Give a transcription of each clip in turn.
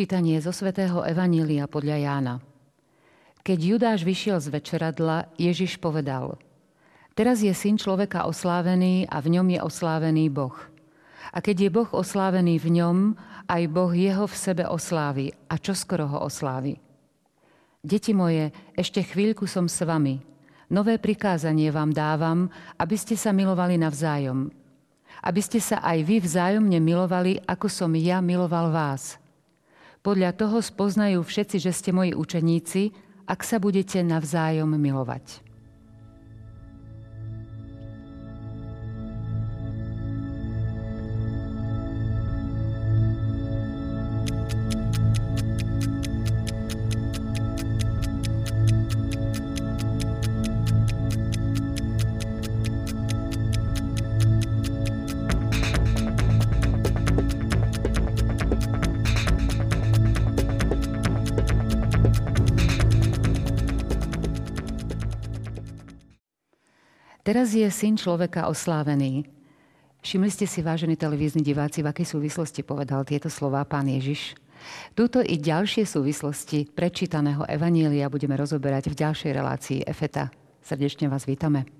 Čítanie zo svätého Evanília podľa Jána. Keď Judáš vyšiel z večeradla, Ježiš povedal Teraz je syn človeka oslávený a v ňom je oslávený Boh. A keď je Boh oslávený v ňom, aj Boh jeho v sebe oslávi a čoskoro ho oslávi. Deti moje, ešte chvíľku som s vami. Nové prikázanie vám dávam, aby ste sa milovali navzájom. Aby ste sa aj vy vzájomne milovali, ako som ja miloval vás. Podľa toho spoznajú všetci, že ste moji učeníci, ak sa budete navzájom milovať. Teraz je syn človeka oslávený. Všimli ste si, vážení televízni diváci, v akej súvislosti povedal tieto slová pán Ježiš? Túto i ďalšie súvislosti prečítaného Evanília budeme rozoberať v ďalšej relácii EFETA. Srdečne vás vítame.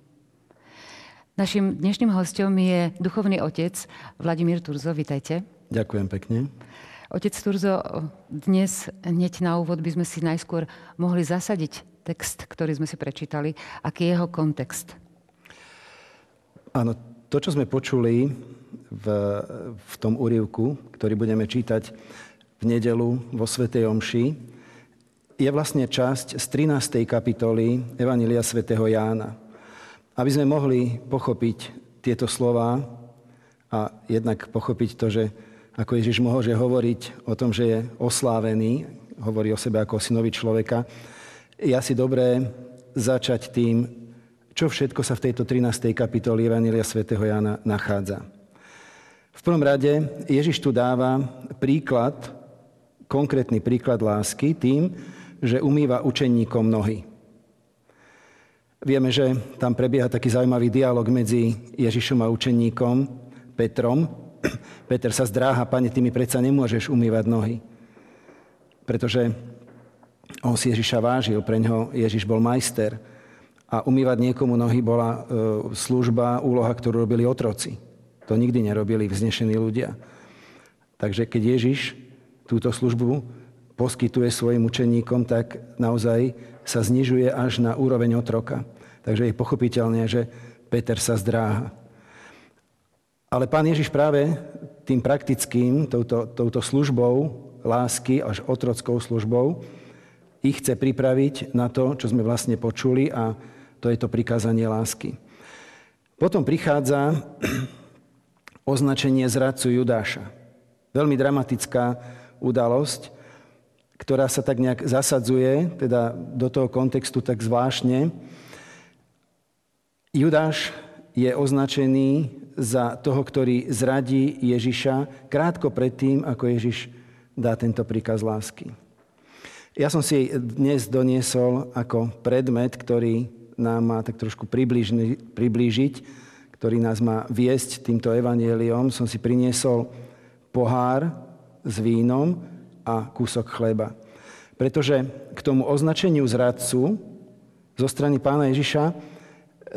Našim dnešným hostom je duchovný otec Vladimír Turzo. Vítajte. Ďakujem pekne. Otec Turzo, dnes hneď na úvod by sme si najskôr mohli zasadiť text, ktorý sme si prečítali. Aký je jeho kontext? Áno, to, čo sme počuli v, v tom úrivku, ktorý budeme čítať v nedelu vo Svetej Omši, je vlastne časť z 13. kapitoly Evanília svätého Jána. Aby sme mohli pochopiť tieto slova a jednak pochopiť to, že ako Ježiš môže hovoriť o tom, že je oslávený, hovorí o sebe ako o synovi človeka, je asi dobré začať tým, čo všetko sa v tejto 13. kapitoli Evangelia svätého Jána nachádza. V prvom rade Ježiš tu dáva príklad, konkrétny príklad lásky tým, že umýva učeníkom nohy. Vieme, že tam prebieha taký zaujímavý dialog medzi Ježišom a učeníkom Petrom. Peter sa zdráha, pane, ty mi predsa nemôžeš umývať nohy. Pretože on si Ježiša vážil, pre ňoho Ježiš bol majster a umývať niekomu nohy bola e, služba, úloha, ktorú robili otroci. To nikdy nerobili vznešení ľudia. Takže keď Ježiš túto službu poskytuje svojim učeníkom, tak naozaj sa znižuje až na úroveň otroka. Takže je pochopiteľné, že Peter sa zdráha. Ale pán Ježiš práve tým praktickým, touto, touto službou lásky, až otrockou službou, ich chce pripraviť na to, čo sme vlastne počuli a to je to prikázanie lásky. Potom prichádza označenie zradcu Judáša. Veľmi dramatická udalosť, ktorá sa tak nejak zasadzuje, teda do toho kontextu tak zvláštne. Judáš je označený za toho, ktorý zradí Ježiša krátko predtým, ako Ježiš dá tento príkaz lásky. Ja som si dnes doniesol ako predmet, ktorý nám má tak trošku priblížiť, ktorý nás má viesť týmto evanieliom, som si priniesol pohár s vínom a kúsok chleba. Pretože k tomu označeniu zradcu zo strany pána Ježiša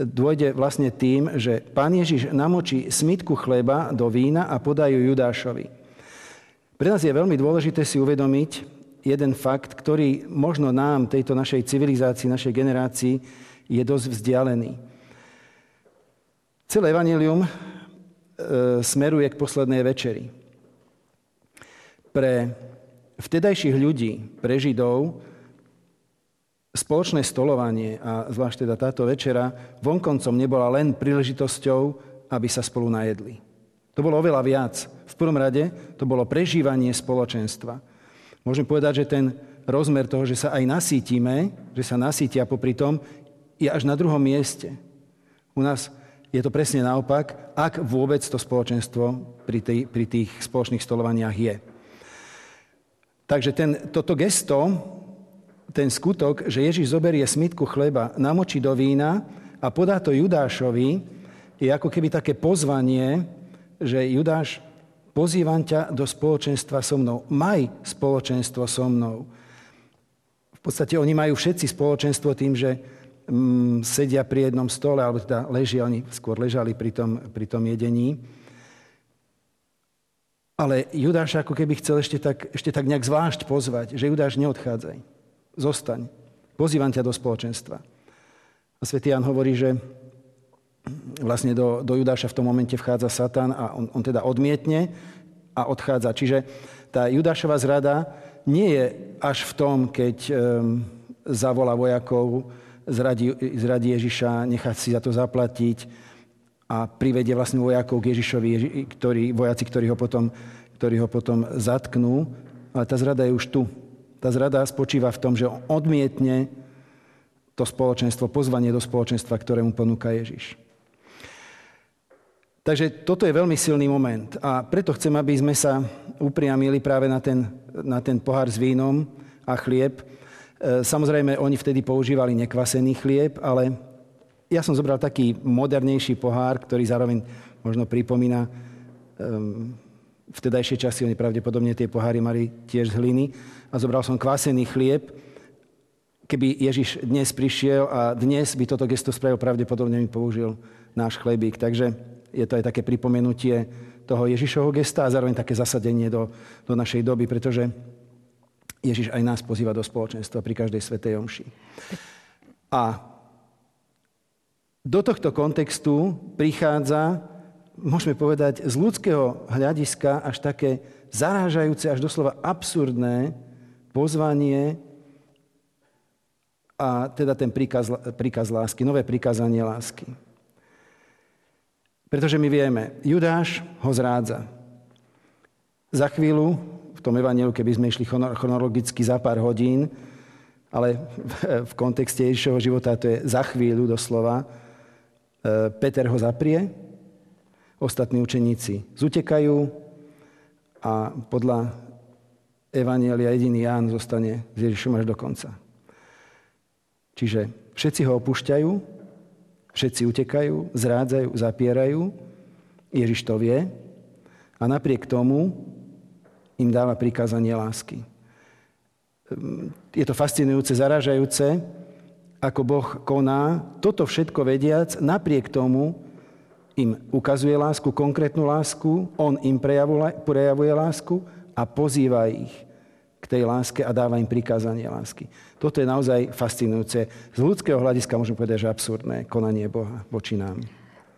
dôjde vlastne tým, že pán Ježiš namočí smitku chleba do vína a podajú Judášovi. Pre nás je veľmi dôležité si uvedomiť jeden fakt, ktorý možno nám, tejto našej civilizácii, našej generácii, je dosť vzdialený. Celé evanilium e, smeruje k poslednej večeri. Pre vtedajších ľudí, pre Židov, spoločné stolovanie a zvlášť teda táto večera vonkoncom nebola len príležitosťou, aby sa spolu najedli. To bolo oveľa viac. V prvom rade to bolo prežívanie spoločenstva. Môžem povedať, že ten rozmer toho, že sa aj nasítime, že sa nasítia popri tom, je až na druhom mieste. U nás je to presne naopak, ak vôbec to spoločenstvo pri, tej, pri tých spoločných stolovaniach je. Takže ten, toto gesto, ten skutok, že Ježiš zoberie smitku chleba, namočí do vína a podá to Judášovi, je ako keby také pozvanie, že Judáš, pozývam ťa do spoločenstva so mnou. Maj spoločenstvo so mnou. V podstate oni majú všetci spoločenstvo tým, že mm, sedia pri jednom stole, alebo teda ležia, oni skôr ležali pri tom, pri tom jedení. Ale Judáš ako keby chcel ešte tak, ešte tak nejak zvlášť pozvať, že Judáš neodchádzaj, zostaň, pozývam ťa do spoločenstva. A svätý Jan hovorí, že vlastne do, do Judáša v tom momente vchádza Satan a on, on teda odmietne a odchádza. Čiže tá Judášova zrada nie je až v tom, keď um, zavolá vojakov, zradí, zradí Ježiša, nechá si za to zaplatiť, a privedie vlastne vojakov k Ježišovi, ktorí, vojaci, ktorí ho, potom, ktorí ho potom zatknú. Ale tá zrada je už tu. Tá zrada spočíva v tom, že odmietne to spoločenstvo, pozvanie do spoločenstva, ktoré mu ponúka Ježiš. Takže toto je veľmi silný moment a preto chcem, aby sme sa upriamili práve na ten, na ten pohár s vínom a chlieb. E, samozrejme, oni vtedy používali nekvasený chlieb, ale ja som zobral taký modernejší pohár, ktorý zároveň možno pripomína um, vtedajšie časy, oni pravdepodobne tie poháry mali tiež z hliny. A zobral som kvásený chlieb. Keby Ježiš dnes prišiel a dnes by toto gesto spravil, pravdepodobne mi použil náš chlebík. Takže je to aj také pripomenutie toho Ježišovho gesta a zároveň také zasadenie do, do našej doby, pretože Ježiš aj nás pozýva do spoločenstva pri každej svetej omši. A do tohto kontextu prichádza, môžeme povedať, z ľudského hľadiska až také zarážajúce, až doslova absurdné pozvanie a teda ten príkaz, príkaz lásky, nové prikázanie lásky. Pretože my vieme, Judáš ho zrádza. Za chvíľu, tom evanielu, keby sme išli chronologicky za pár hodín, ale v kontexte Ježišovho života to je za chvíľu doslova, E, Peter ho zaprie, ostatní učeníci zutekajú a podľa Evanielia jediný Ján zostane s Ježišom až do konca. Čiže všetci ho opúšťajú, všetci utekajú, zrádzajú, zapierajú, Ježiš to vie a napriek tomu im dáva prikázanie lásky. Je to fascinujúce, zaražajúce, ako Boh koná, toto všetko vediac, napriek tomu im ukazuje lásku, konkrétnu lásku, on im prejavuje lásku a pozýva ich k tej láske a dáva im prikázanie lásky. Toto je naozaj fascinujúce. Z ľudského hľadiska môžem povedať, že absurdné konanie Boha voči nám.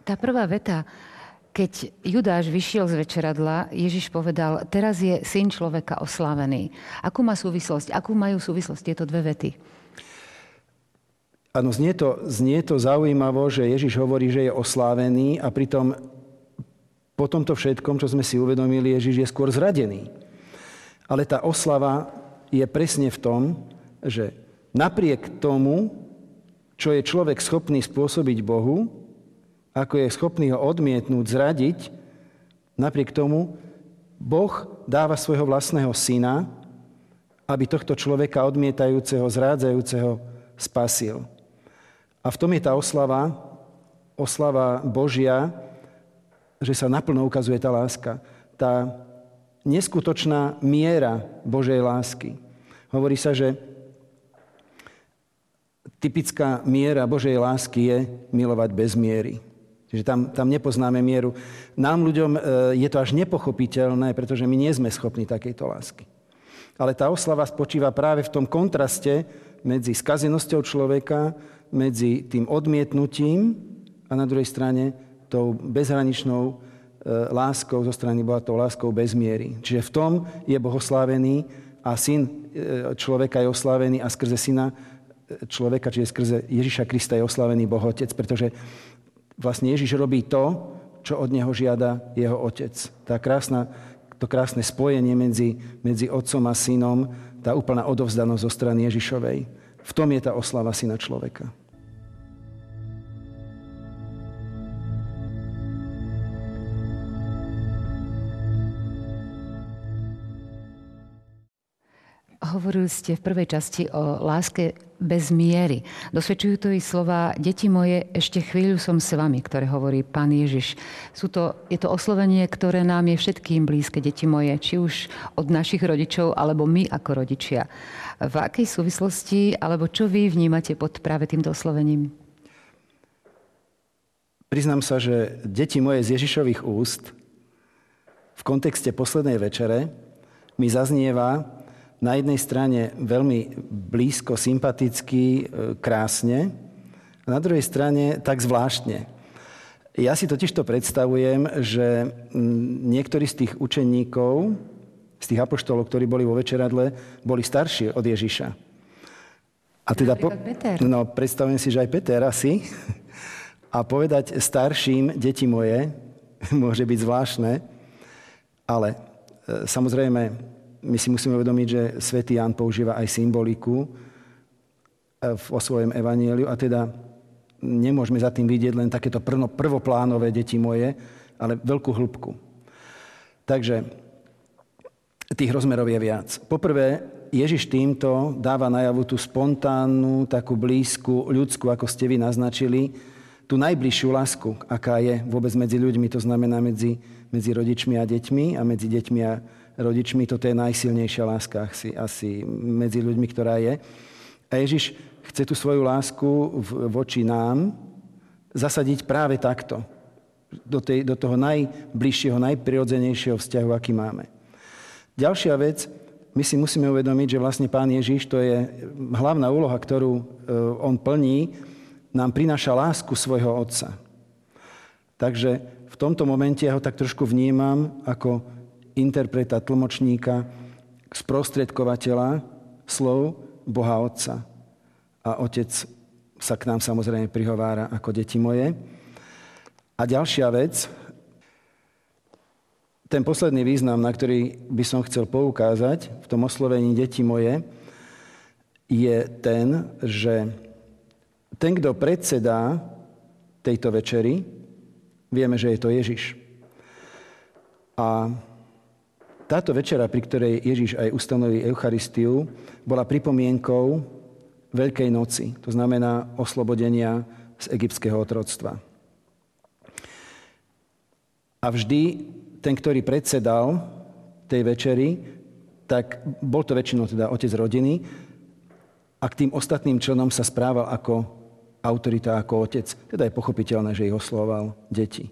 Tá prvá veta, keď Judáš vyšiel z večeradla, Ježiš povedal, teraz je syn človeka oslávený. Akú má súvislosť? Akú majú súvislosť tieto dve vety? Áno, znie to, znie to zaujímavo, že Ježiš hovorí, že je oslávený a pritom po tomto všetkom, čo sme si uvedomili, Ježiš je skôr zradený. Ale tá oslava je presne v tom, že napriek tomu, čo je človek schopný spôsobiť Bohu, ako je schopný ho odmietnúť, zradiť, napriek tomu Boh dáva svojho vlastného syna, aby tohto človeka odmietajúceho, zrádzajúceho spasil. A v tom je tá oslava, oslava Božia, že sa naplno ukazuje tá láska. Tá neskutočná miera Božej lásky. Hovorí sa, že typická miera Božej lásky je milovať bez miery. Čiže tam, tam nepoznáme mieru. Nám ľuďom e, je to až nepochopiteľné, pretože my nie sme schopní takejto lásky. Ale tá oslava spočíva práve v tom kontraste medzi skazenosťou človeka medzi tým odmietnutím a na druhej strane tou bezhraničnou e, láskou zo strany Boha, tou láskou bez miery. Čiže v tom je Boh oslávený a syn e, človeka je oslávený a skrze syna človeka, čiže skrze Ježiša Krista je oslávený Boh Otec, pretože vlastne Ježiš robí to, čo od neho žiada jeho Otec. Tá krásna, to krásne spojenie medzi, medzi Otcom a Synom, tá úplná odovzdanosť zo strany Ježišovej. V tom je tá oslava Syna človeka. Hovorili ste v prvej časti o láske bez miery. Dosvedčujú to i slova Deti moje, ešte chvíľu som s vami, ktoré hovorí pán Ježiš. Sú to, je to oslovenie, ktoré nám je všetkým blízke, deti moje, či už od našich rodičov, alebo my ako rodičia. V akej súvislosti, alebo čo vy vnímate pod práve týmto oslovením? Priznám sa, že deti moje z Ježišových úst v kontexte poslednej večere mi zaznieva na jednej strane veľmi blízko, sympaticky, e, krásne, a na druhej strane tak zvláštne. Ja si totiž to predstavujem, že niektorí z tých učeníkov, z tých apoštolov, ktorí boli vo večeradle, boli starší od Ježiša. A teda po, Peter. No, predstavujem si, že aj Peter asi. A povedať starším, deti moje, môže byť zvláštne, ale e, samozrejme my si musíme uvedomiť, že svätý Ján používa aj symboliku eh, vo svojom evaníliu a teda nemôžeme za tým vidieť len takéto prvoplánové deti moje, ale veľkú hĺbku. Takže tých rozmerov je viac. Poprvé, Ježiš týmto dáva najavu tú spontánnu, takú blízku, ľudskú, ako ste vy naznačili, tú najbližšiu lásku, aká je vôbec medzi ľuďmi, to znamená medzi, medzi rodičmi a deťmi a medzi deťmi a rodičmi, toto je najsilnejšia láska asi, asi medzi ľuďmi, ktorá je. A Ježiš chce tú svoju lásku voči nám zasadiť práve takto. Do, tej, do toho najbližšieho, najprirodzenejšieho vzťahu, aký máme. Ďalšia vec, my si musíme uvedomiť, že vlastne Pán Ježiš, to je hlavná úloha, ktorú e, on plní, nám prináša lásku svojho Otca. Takže v tomto momente ja ho tak trošku vnímam ako interpreta, tlmočníka, sprostredkovateľa slov Boha Otca. A Otec sa k nám samozrejme prihovára ako deti moje. A ďalšia vec, ten posledný význam, na ktorý by som chcel poukázať v tom oslovení deti moje, je ten, že ten, kto predsedá tejto večeri, vieme, že je to Ježiš. A táto večera, pri ktorej Ježiš aj ustanoví Eucharistiu, bola pripomienkou Veľkej noci, to znamená oslobodenia z egyptského otroctva. A vždy ten, ktorý predsedal tej večeri, tak bol to väčšinou teda otec rodiny a k tým ostatným členom sa správal ako autorita, ako otec. Teda je pochopiteľné, že ich oslovoval deti.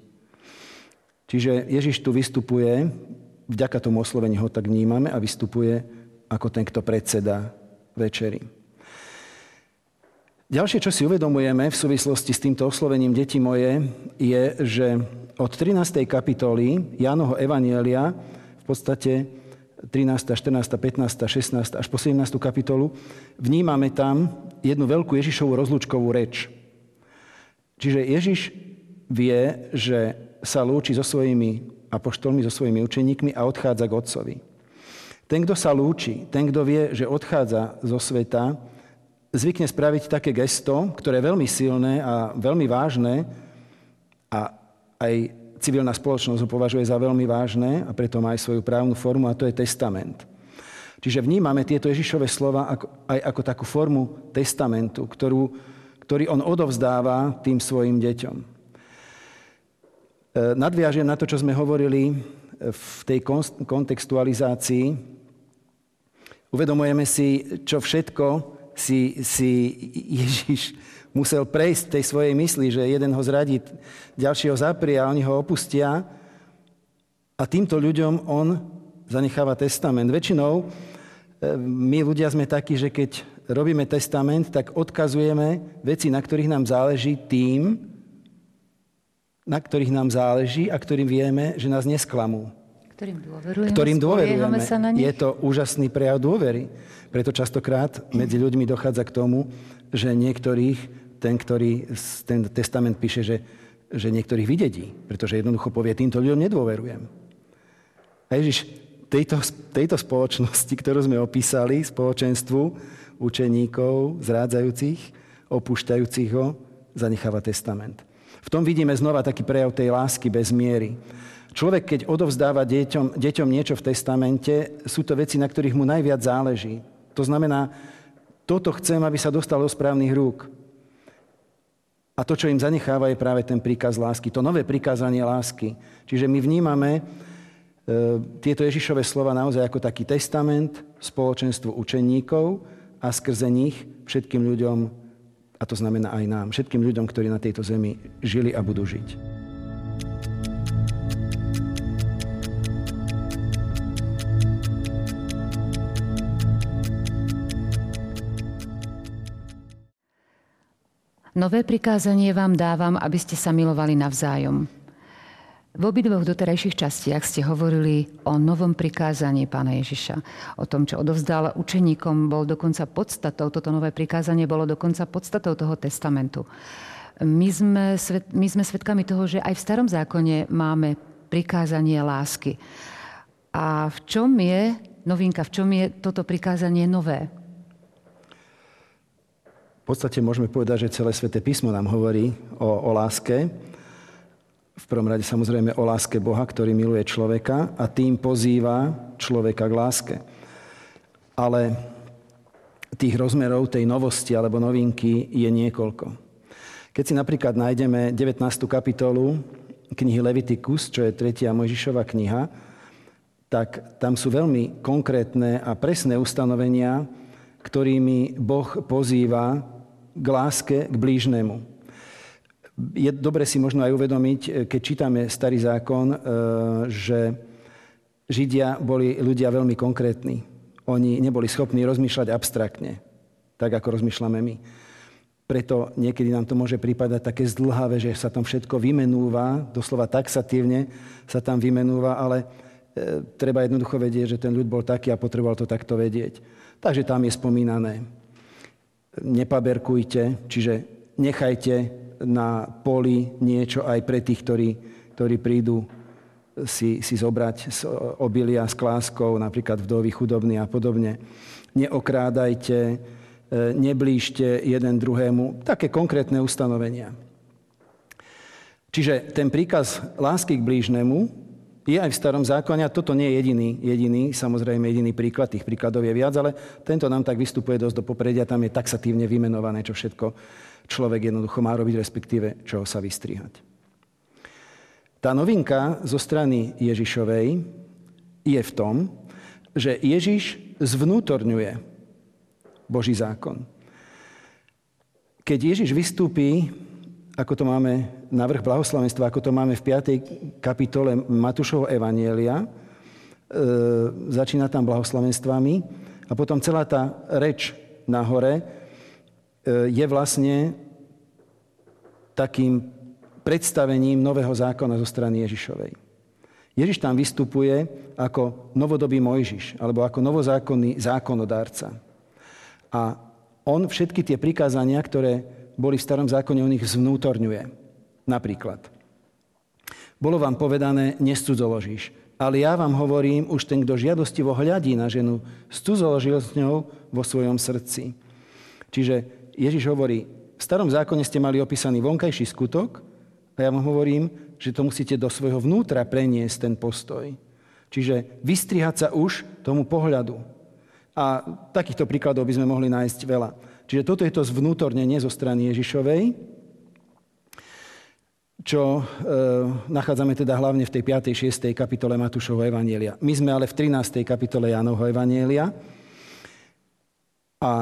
Čiže Ježiš tu vystupuje vďaka tomu oslovení ho tak vnímame a vystupuje ako ten, kto predseda večeri. Ďalšie, čo si uvedomujeme v súvislosti s týmto oslovením deti moje, je, že od 13. kapitoly Jánoho Evanielia, v podstate 13., 14., 15., 16. až po 17. kapitolu, vnímame tam jednu veľkú Ježišovú rozlúčkovú reč. Čiže Ježiš vie, že sa lúči so svojimi apoštolmi, so svojimi učeníkmi a odchádza k Otcovi. Ten, kto sa lúči, ten, kto vie, že odchádza zo sveta, zvykne spraviť také gesto, ktoré je veľmi silné a veľmi vážne a aj civilná spoločnosť ho považuje za veľmi vážne a preto má aj svoju právnu formu a to je testament. Čiže vnímame tieto Ježišové slova aj ako takú formu testamentu, ktorú, ktorý on odovzdáva tým svojim deťom. E, nadviažem na to, čo sme hovorili e, v tej kontextualizácii. Uvedomujeme si, čo všetko si, si Ježiš musel prejsť tej svojej mysli, že jeden ho zradí, ďalšieho zaprie a oni ho opustia. A týmto ľuďom on zanecháva testament. Väčšinou e, my ľudia sme takí, že keď robíme testament, tak odkazujeme veci, na ktorých nám záleží tým, na ktorých nám záleží a ktorým vieme, že nás nesklamú. Ktorým dôverujeme. Ktorým dôverujeme. Sa na nich. Je to úžasný prejav dôvery. Preto častokrát medzi ľuďmi dochádza k tomu, že niektorých, ten, ktorý ten testament píše, že, že niektorých vydedí. Pretože jednoducho povie, týmto ľuďom nedôverujem. A Ježiš tejto, tejto spoločnosti, ktorú sme opísali, spoločenstvu učeníkov, zrádzajúcich, opúšťajúcich ho, zanecháva testament. V tom vidíme znova taký prejav tej lásky bez miery. Človek, keď odovzdáva deťom, deťom niečo v testamente, sú to veci, na ktorých mu najviac záleží. To znamená, toto chcem, aby sa dostalo do správnych rúk. A to, čo im zanecháva, je práve ten príkaz lásky. To nové prikázanie lásky. Čiže my vnímame e, tieto Ježišové slova naozaj ako taký testament spoločenstvu učeníkov a skrze nich všetkým ľuďom, a to znamená aj nám, všetkým ľuďom, ktorí na tejto zemi žili a budú žiť. Nové prikázanie vám dávam, aby ste sa milovali navzájom. V obidvoch doterajších častiach ste hovorili o novom prikázaní pána Ježiša. O tom, čo odovzdal učeníkom, bol dokonca podstatou, toto nové prikázanie bolo dokonca podstatou toho testamentu. My sme, my sme svedkami toho, že aj v starom zákone máme prikázanie lásky. A v čom je, novinka, v čom je toto prikázanie nové? V podstate môžeme povedať, že celé sväté písmo nám hovorí o, o láske. V prvom rade samozrejme o láske Boha, ktorý miluje človeka a tým pozýva človeka k láske. Ale tých rozmerov tej novosti alebo novinky je niekoľko. Keď si napríklad nájdeme 19. kapitolu knihy Leviticus, čo je tretia Mojžišova kniha, tak tam sú veľmi konkrétne a presné ustanovenia, ktorými Boh pozýva k láske k blížnemu. Je dobre si možno aj uvedomiť, keď čítame Starý zákon, e, že Židia boli ľudia veľmi konkrétni. Oni neboli schopní rozmýšľať abstraktne, tak ako rozmýšľame my. Preto niekedy nám to môže prípadať také zdlhavé, že sa tam všetko vymenúva, doslova taxatívne sa tam vymenúva, ale e, treba jednoducho vedieť, že ten ľud bol taký a potreboval to takto vedieť. Takže tam je spomínané nepaberkujte, čiže nechajte na poli niečo aj pre tých, ktorí, ktorí prídu si, si zobrať z obilia s kláskou, napríklad vdovy, chudobní a podobne. Neokrádajte, e, neblížte jeden druhému. Také konkrétne ustanovenia. Čiže ten príkaz lásky k blížnemu je aj v starom zákone a toto nie je jediný, jediný, samozrejme jediný príklad, tých príkladov je viac, ale tento nám tak vystupuje dosť do popredia, tam je taxatívne vymenované, čo všetko človek jednoducho má robiť, respektíve čo sa vystrihať. Tá novinka zo strany Ježišovej je v tom, že Ježiš zvnútorňuje Boží zákon. Keď Ježiš vystúpi ako to máme na vrch blahoslavenstva, ako to máme v 5. kapitole Matúšovho Evanielia. E, začína tam blahoslavenstvami a potom celá tá reč nahore je vlastne takým predstavením nového zákona zo strany Ježišovej. Ježiš tam vystupuje ako novodobý Mojžiš, alebo ako novozákonný zákonodárca. A on všetky tie prikázania, ktoré boli v starom zákone, on ich zvnútorňuje. Napríklad. Bolo vám povedané, nescudzoložíš. Ale ja vám hovorím, už ten, kto žiadostivo hľadí na ženu, scudzoložil s ňou vo svojom srdci. Čiže Ježiš hovorí, v starom zákone ste mali opísaný vonkajší skutok a ja vám hovorím, že to musíte do svojho vnútra preniesť ten postoj. Čiže vystrihať sa už tomu pohľadu. A takýchto príkladov by sme mohli nájsť veľa. Čiže toto je to zvnútornenie zo strany Ježišovej, čo e, nachádzame teda hlavne v tej 5. 6. kapitole Matúšovho Evanielia. My sme ale v 13. kapitole Jánovho Evanielia a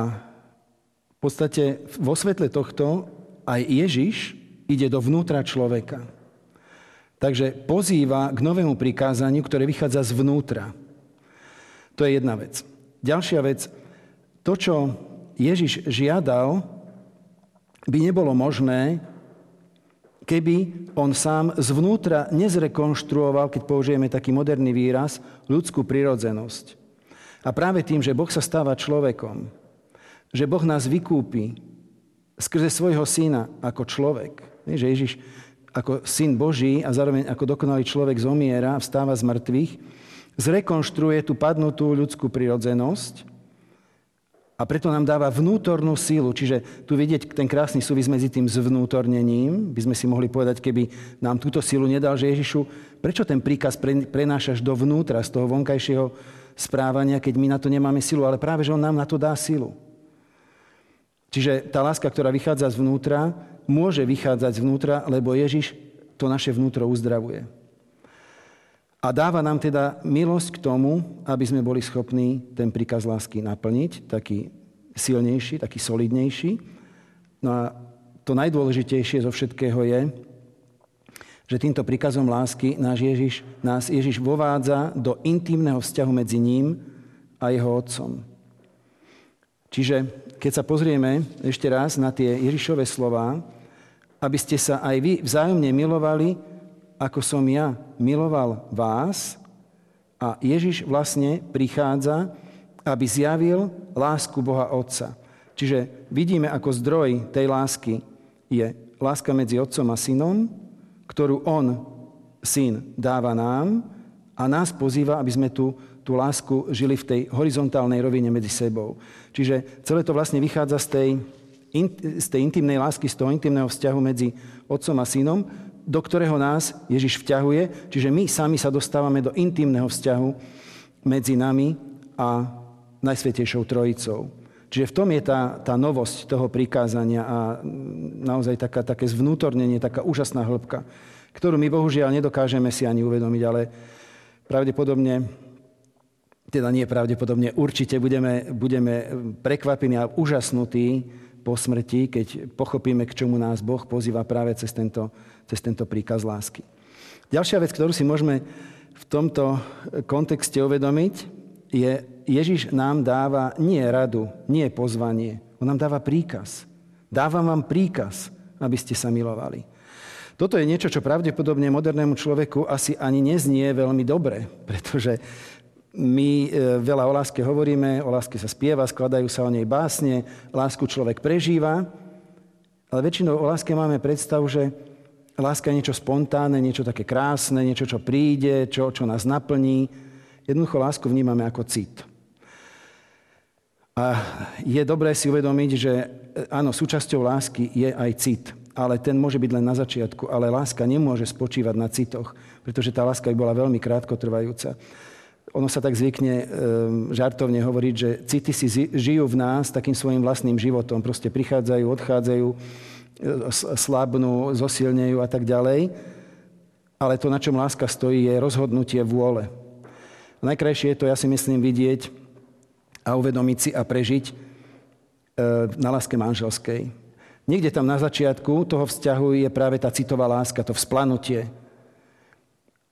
v podstate vo svetle tohto aj Ježiš ide dovnútra človeka. Takže pozýva k novému prikázaniu, ktoré vychádza zvnútra. To je jedna vec. Ďalšia vec, to, čo Ježiš žiadal, by nebolo možné, keby on sám zvnútra nezrekonštruoval, keď použijeme taký moderný výraz, ľudskú prirodzenosť. A práve tým, že Boh sa stáva človekom, že Boh nás vykúpi skrze svojho syna ako človek, že Ježiš ako syn Boží a zároveň ako dokonalý človek zomiera a vstáva z mŕtvych, zrekonštruuje tú padnutú ľudskú prirodzenosť a preto nám dáva vnútornú sílu. Čiže tu vidieť ten krásny súvis medzi tým zvnútornením. By sme si mohli povedať, keby nám túto sílu nedal, že Ježišu, prečo ten príkaz prenášaš dovnútra, z toho vonkajšieho správania, keď my na to nemáme silu, ale práve, že On nám na to dá silu. Čiže tá láska, ktorá vychádza zvnútra, môže vychádzať zvnútra, lebo Ježiš to naše vnútro uzdravuje. A dáva nám teda milosť k tomu, aby sme boli schopní ten príkaz lásky naplniť, taký silnejší, taký solidnejší. No a to najdôležitejšie zo všetkého je, že týmto príkazom lásky náš Ježiš, nás Ježiš vovádza do intimného vzťahu medzi ním a jeho otcom. Čiže keď sa pozrieme ešte raz na tie Ježišové slova, aby ste sa aj vy vzájomne milovali, ako som ja miloval vás. A Ježiš vlastne prichádza, aby zjavil lásku Boha Otca. Čiže vidíme, ako zdroj tej lásky je láska medzi Otcom a Synom, ktorú On, Syn, dáva nám a nás pozýva, aby sme tu tú lásku žili v tej horizontálnej rovine medzi sebou. Čiže celé to vlastne vychádza z tej z tej intimnej lásky, z toho intimného vzťahu medzi otcom a synom, do ktorého nás Ježiš vťahuje. Čiže my sami sa dostávame do intimného vzťahu medzi nami a Najsvetejšou Trojicou. Čiže v tom je tá, tá novosť toho prikázania a naozaj taká, také zvnútornenie, taká úžasná hĺbka, ktorú my bohužiaľ nedokážeme si ani uvedomiť, ale pravdepodobne, teda nie pravdepodobne, určite budeme, budeme prekvapení a úžasnutí po smrti, keď pochopíme, k čomu nás Boh pozýva práve cez tento, cez tento príkaz lásky. Ďalšia vec, ktorú si môžeme v tomto kontexte uvedomiť, je, Ježiš nám dáva nie radu, nie pozvanie. On nám dáva príkaz. Dávam vám príkaz, aby ste sa milovali. Toto je niečo, čo pravdepodobne modernému človeku asi ani neznie veľmi dobre, pretože my e, veľa o láske hovoríme, o láske sa spieva, skladajú sa o nej básne, lásku človek prežíva, ale väčšinou o láske máme predstavu, že láska je niečo spontánne, niečo také krásne, niečo, čo príde, čo, čo nás naplní. Jednoducho lásku vnímame ako cit. A je dobré si uvedomiť, že e, áno, súčasťou lásky je aj cit, ale ten môže byť len na začiatku, ale láska nemôže spočívať na citoch, pretože tá láska by bola veľmi krátko trvajúca. Ono sa tak zvykne e, žartovne hovoriť, že city si žijú v nás takým svojim vlastným životom. Proste prichádzajú, odchádzajú, e, slabnú, zosilnejú a tak ďalej. Ale to, na čom láska stojí, je rozhodnutie vôle. Najkrajšie je to, ja si myslím, vidieť a uvedomiť si a prežiť e, na láske manželskej. Niekde tam na začiatku toho vzťahu je práve tá citová láska, to vzplanutie,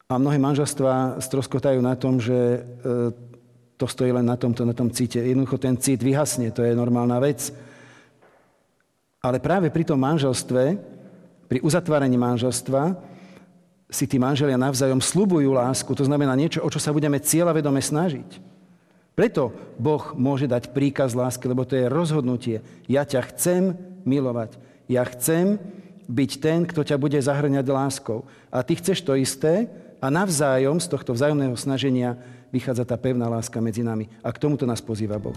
a mnohé manželstvá stroskotajú na tom, že e, to stojí len na tomto, na tom cite. Jednoducho ten cit vyhasne, to je normálna vec. Ale práve pri tom manželstve, pri uzatváraní manželstva, si tí manželia navzájom slubujú lásku, to znamená niečo, o čo sa budeme cieľavedome snažiť. Preto Boh môže dať príkaz lásky, lebo to je rozhodnutie. Ja ťa chcem milovať. Ja chcem byť ten, kto ťa bude zahrňať láskou. A ty chceš to isté, a navzájom z tohto vzájomného snaženia vychádza tá pevná láska medzi nami. A k tomuto nás pozýva Boh.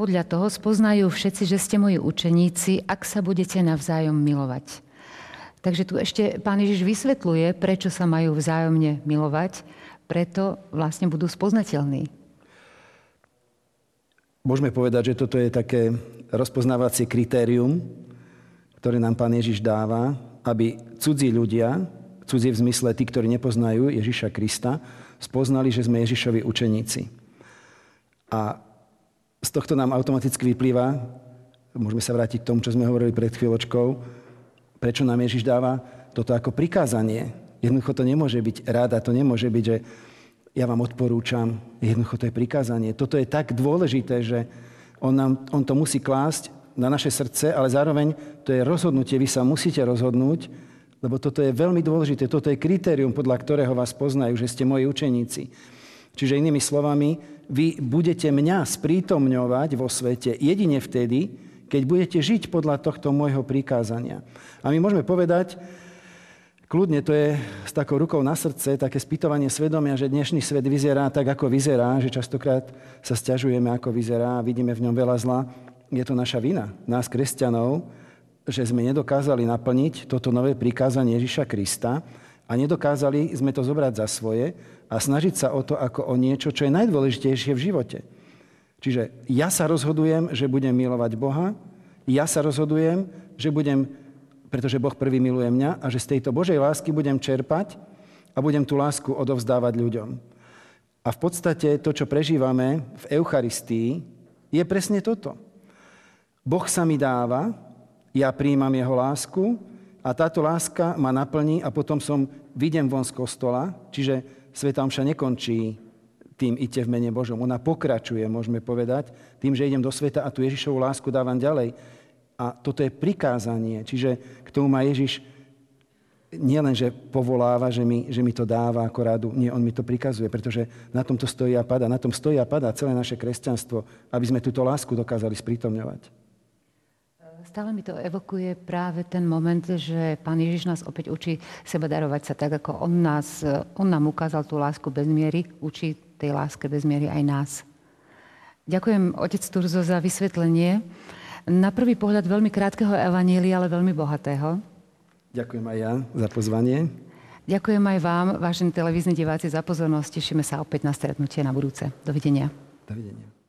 Podľa toho spoznajú všetci, že ste moji učeníci, ak sa budete navzájom milovať. Takže tu ešte pán Ježiš vysvetľuje, prečo sa majú vzájomne milovať preto vlastne budú spoznateľní. Môžeme povedať, že toto je také rozpoznávacie kritérium, ktoré nám pán Ježiš dáva, aby cudzí ľudia, cudzí v zmysle tí, ktorí nepoznajú Ježiša Krista, spoznali, že sme Ježišovi učeníci. A z tohto nám automaticky vyplýva, môžeme sa vrátiť k tomu, čo sme hovorili pred chvíľočkou, prečo nám Ježiš dáva toto ako prikázanie, Jednoducho to nemôže byť rada, to nemôže byť, že ja vám odporúčam. Jednoducho to je prikázanie. Toto je tak dôležité, že on, nám, on to musí klásť na naše srdce, ale zároveň to je rozhodnutie. Vy sa musíte rozhodnúť, lebo toto je veľmi dôležité. Toto je kritérium, podľa ktorého vás poznajú, že ste moji učeníci. Čiže inými slovami, vy budete mňa sprítomňovať vo svete jedine vtedy, keď budete žiť podľa tohto môjho prikázania. A my môžeme povedať, Kľudne to je s takou rukou na srdce, také spýtovanie svedomia, že dnešný svet vyzerá tak, ako vyzerá, že častokrát sa stiažujeme, ako vyzerá a vidíme v ňom veľa zla. Je to naša vina, nás kresťanov, že sme nedokázali naplniť toto nové prikázanie Ježiša Krista a nedokázali sme to zobrať za svoje a snažiť sa o to ako o niečo, čo je najdôležitejšie v živote. Čiže ja sa rozhodujem, že budem milovať Boha, ja sa rozhodujem, že budem pretože Boh prvý miluje mňa a že z tejto Božej lásky budem čerpať a budem tú lásku odovzdávať ľuďom. A v podstate to, čo prežívame v Eucharistii, je presne toto. Boh sa mi dáva, ja príjmam jeho lásku a táto láska ma naplní a potom som videm von z kostola, čiže Sveta Omša nekončí tým ite v mene Božom. Ona pokračuje, môžeme povedať, tým, že idem do sveta a tu Ježišovú lásku dávam ďalej. A toto je prikázanie. Čiže k tomu má Ježiš nielen, že povoláva, že mi, že mi to dáva ako radu, nie, on mi to prikazuje, pretože na tom to stojí a pada. Na tom stojí a pada celé naše kresťanstvo, aby sme túto lásku dokázali sprítomňovať. Stále mi to evokuje práve ten moment, že Pán Ježiš nás opäť učí seba darovať sa tak, ako On, nás, on nám ukázal tú lásku bez miery, učí tej láske bez miery aj nás. Ďakujem, otec Turzo, za vysvetlenie na prvý pohľad veľmi krátkeho evanília, ale veľmi bohatého. Ďakujem aj ja za pozvanie. Ďakujem aj vám, vážení televízni diváci, za pozornosť. Tešíme sa opäť na stretnutie na budúce. Dovidenia. Dovidenia.